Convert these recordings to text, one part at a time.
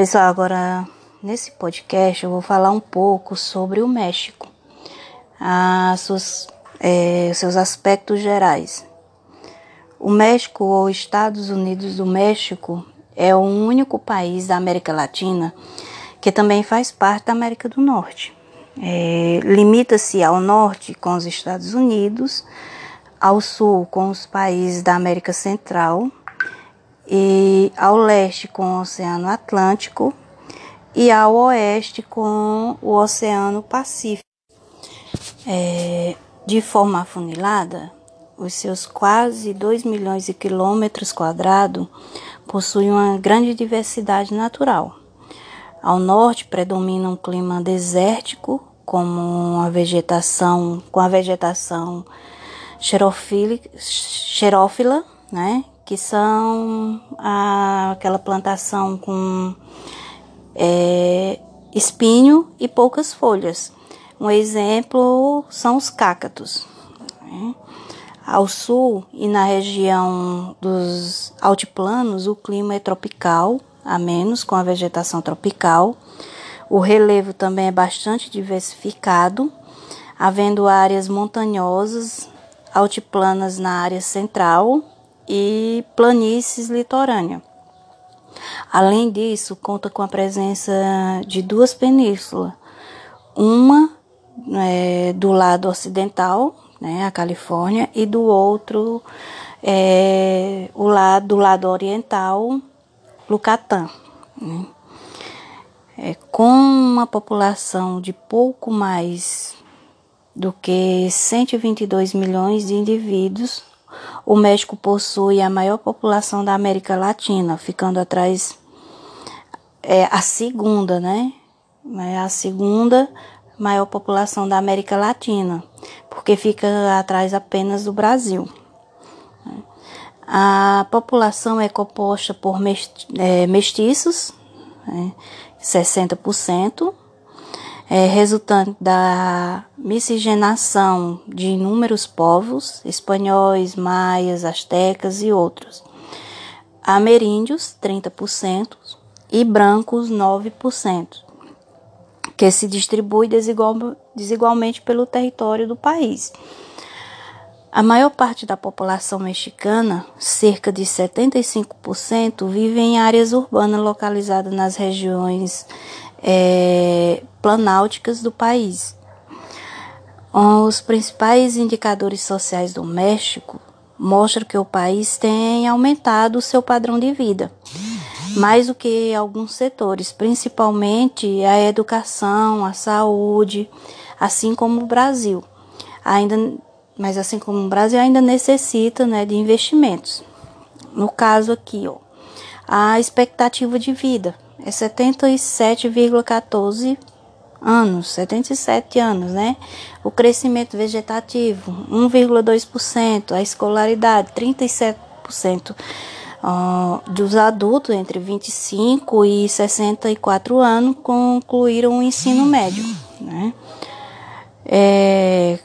Pessoal, agora nesse podcast eu vou falar um pouco sobre o México, as suas, é, seus aspectos gerais. O México ou Estados Unidos do México é o único país da América Latina que também faz parte da América do Norte. É, Limita-se ao norte com os Estados Unidos, ao sul com os países da América Central e ao leste com o Oceano Atlântico e ao oeste com o Oceano Pacífico. É, de forma afunilada, os seus quase 2 milhões de quilômetros quadrados possuem uma grande diversidade natural. Ao norte predomina um clima desértico, como a vegetação, com a vegetação xerófila, né, que são a, aquela plantação com é, espinho e poucas folhas. Um exemplo são os cácatos. Né? Ao sul e na região dos altiplanos, o clima é tropical, a menos com a vegetação tropical. O relevo também é bastante diversificado, havendo áreas montanhosas, altiplanas na área central e planícies litorâneas. Além disso, conta com a presença de duas penínsulas, uma é, do lado ocidental, né, a Califórnia, e do outro, é, o lado, do lado oriental, Lucatã. Né. É, com uma população de pouco mais do que 122 milhões de indivíduos, o México possui a maior população da América Latina, ficando atrás é a segunda, né? É a segunda maior população da América Latina, porque fica atrás apenas do Brasil. A população é composta por é, mestiços, né? 60%, é resultante da miscigenação de inúmeros povos, espanhóis, maias, astecas e outros. Ameríndios, 30%, e brancos, 9%, que se distribui desigual, desigualmente pelo território do país. A maior parte da população mexicana, cerca de 75%, vive em áreas urbanas localizadas nas regiões é, planálticas do país. Os principais indicadores sociais do México mostram que o país tem aumentado o seu padrão de vida, mais do que alguns setores, principalmente a educação, a saúde, assim como o Brasil. Ainda, mas assim como o Brasil ainda necessita né, de investimentos. No caso aqui, ó, a expectativa de vida é 77,14 anos, 77 anos, né? O crescimento vegetativo, 1,2%, a escolaridade, 37% uh, dos adultos entre 25 e 64 anos concluíram o ensino médio, né? É,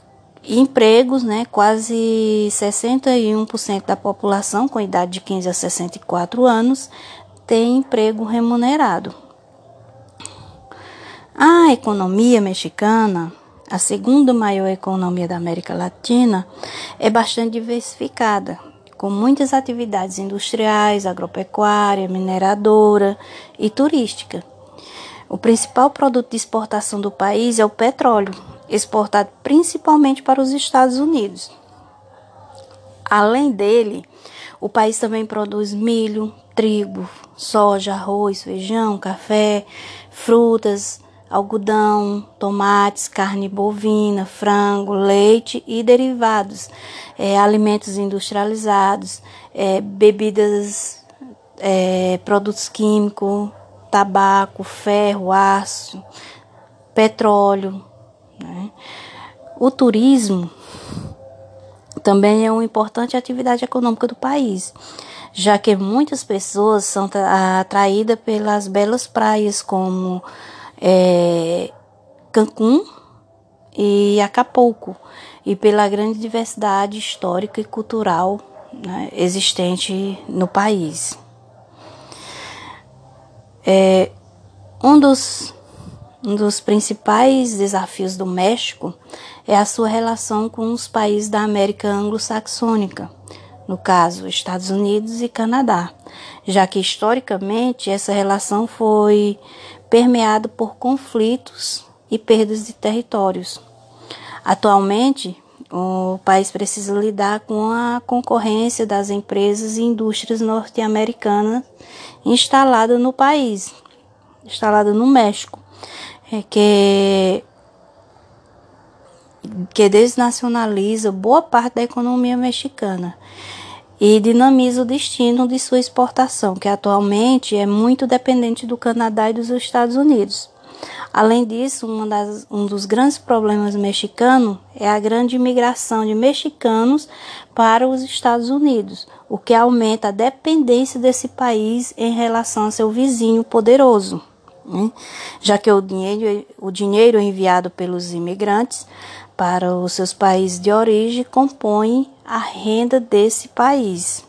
empregos, né? Quase 61% da população com idade de 15 a 64 anos tem emprego remunerado. A economia mexicana, a segunda maior economia da América Latina, é bastante diversificada, com muitas atividades industriais, agropecuária, mineradora e turística. O principal produto de exportação do país é o petróleo, exportado principalmente para os Estados Unidos. Além dele, o país também produz milho, trigo, soja, arroz, feijão, café, frutas, algodão, tomates, carne bovina, frango, leite e derivados, é, alimentos industrializados, é, bebidas, é, produtos químicos, tabaco, ferro, aço, petróleo. Né? O turismo também é uma importante atividade econômica do país já que muitas pessoas são atraídas pelas belas praias como é, Cancún e Acapulco e pela grande diversidade histórica e cultural né, existente no país. É, Um dos, um dos principais desafios do México é a sua relação com os países da América anglo-saxônica, no caso, Estados Unidos e Canadá, já que historicamente essa relação foi permeada por conflitos e perdas de territórios. Atualmente, o país precisa lidar com a concorrência das empresas e indústrias norte-americanas instaladas no país, instaladas no México, é que que desnacionaliza boa parte da economia mexicana e dinamiza o destino de sua exportação, que atualmente é muito dependente do Canadá e dos Estados Unidos. Além disso, das, um dos grandes problemas mexicanos é a grande imigração de mexicanos para os Estados Unidos, o que aumenta a dependência desse país em relação a seu vizinho poderoso. Né? Já que o dinheiro, o dinheiro enviado pelos imigrantes para os seus países de origem compõe a renda desse país.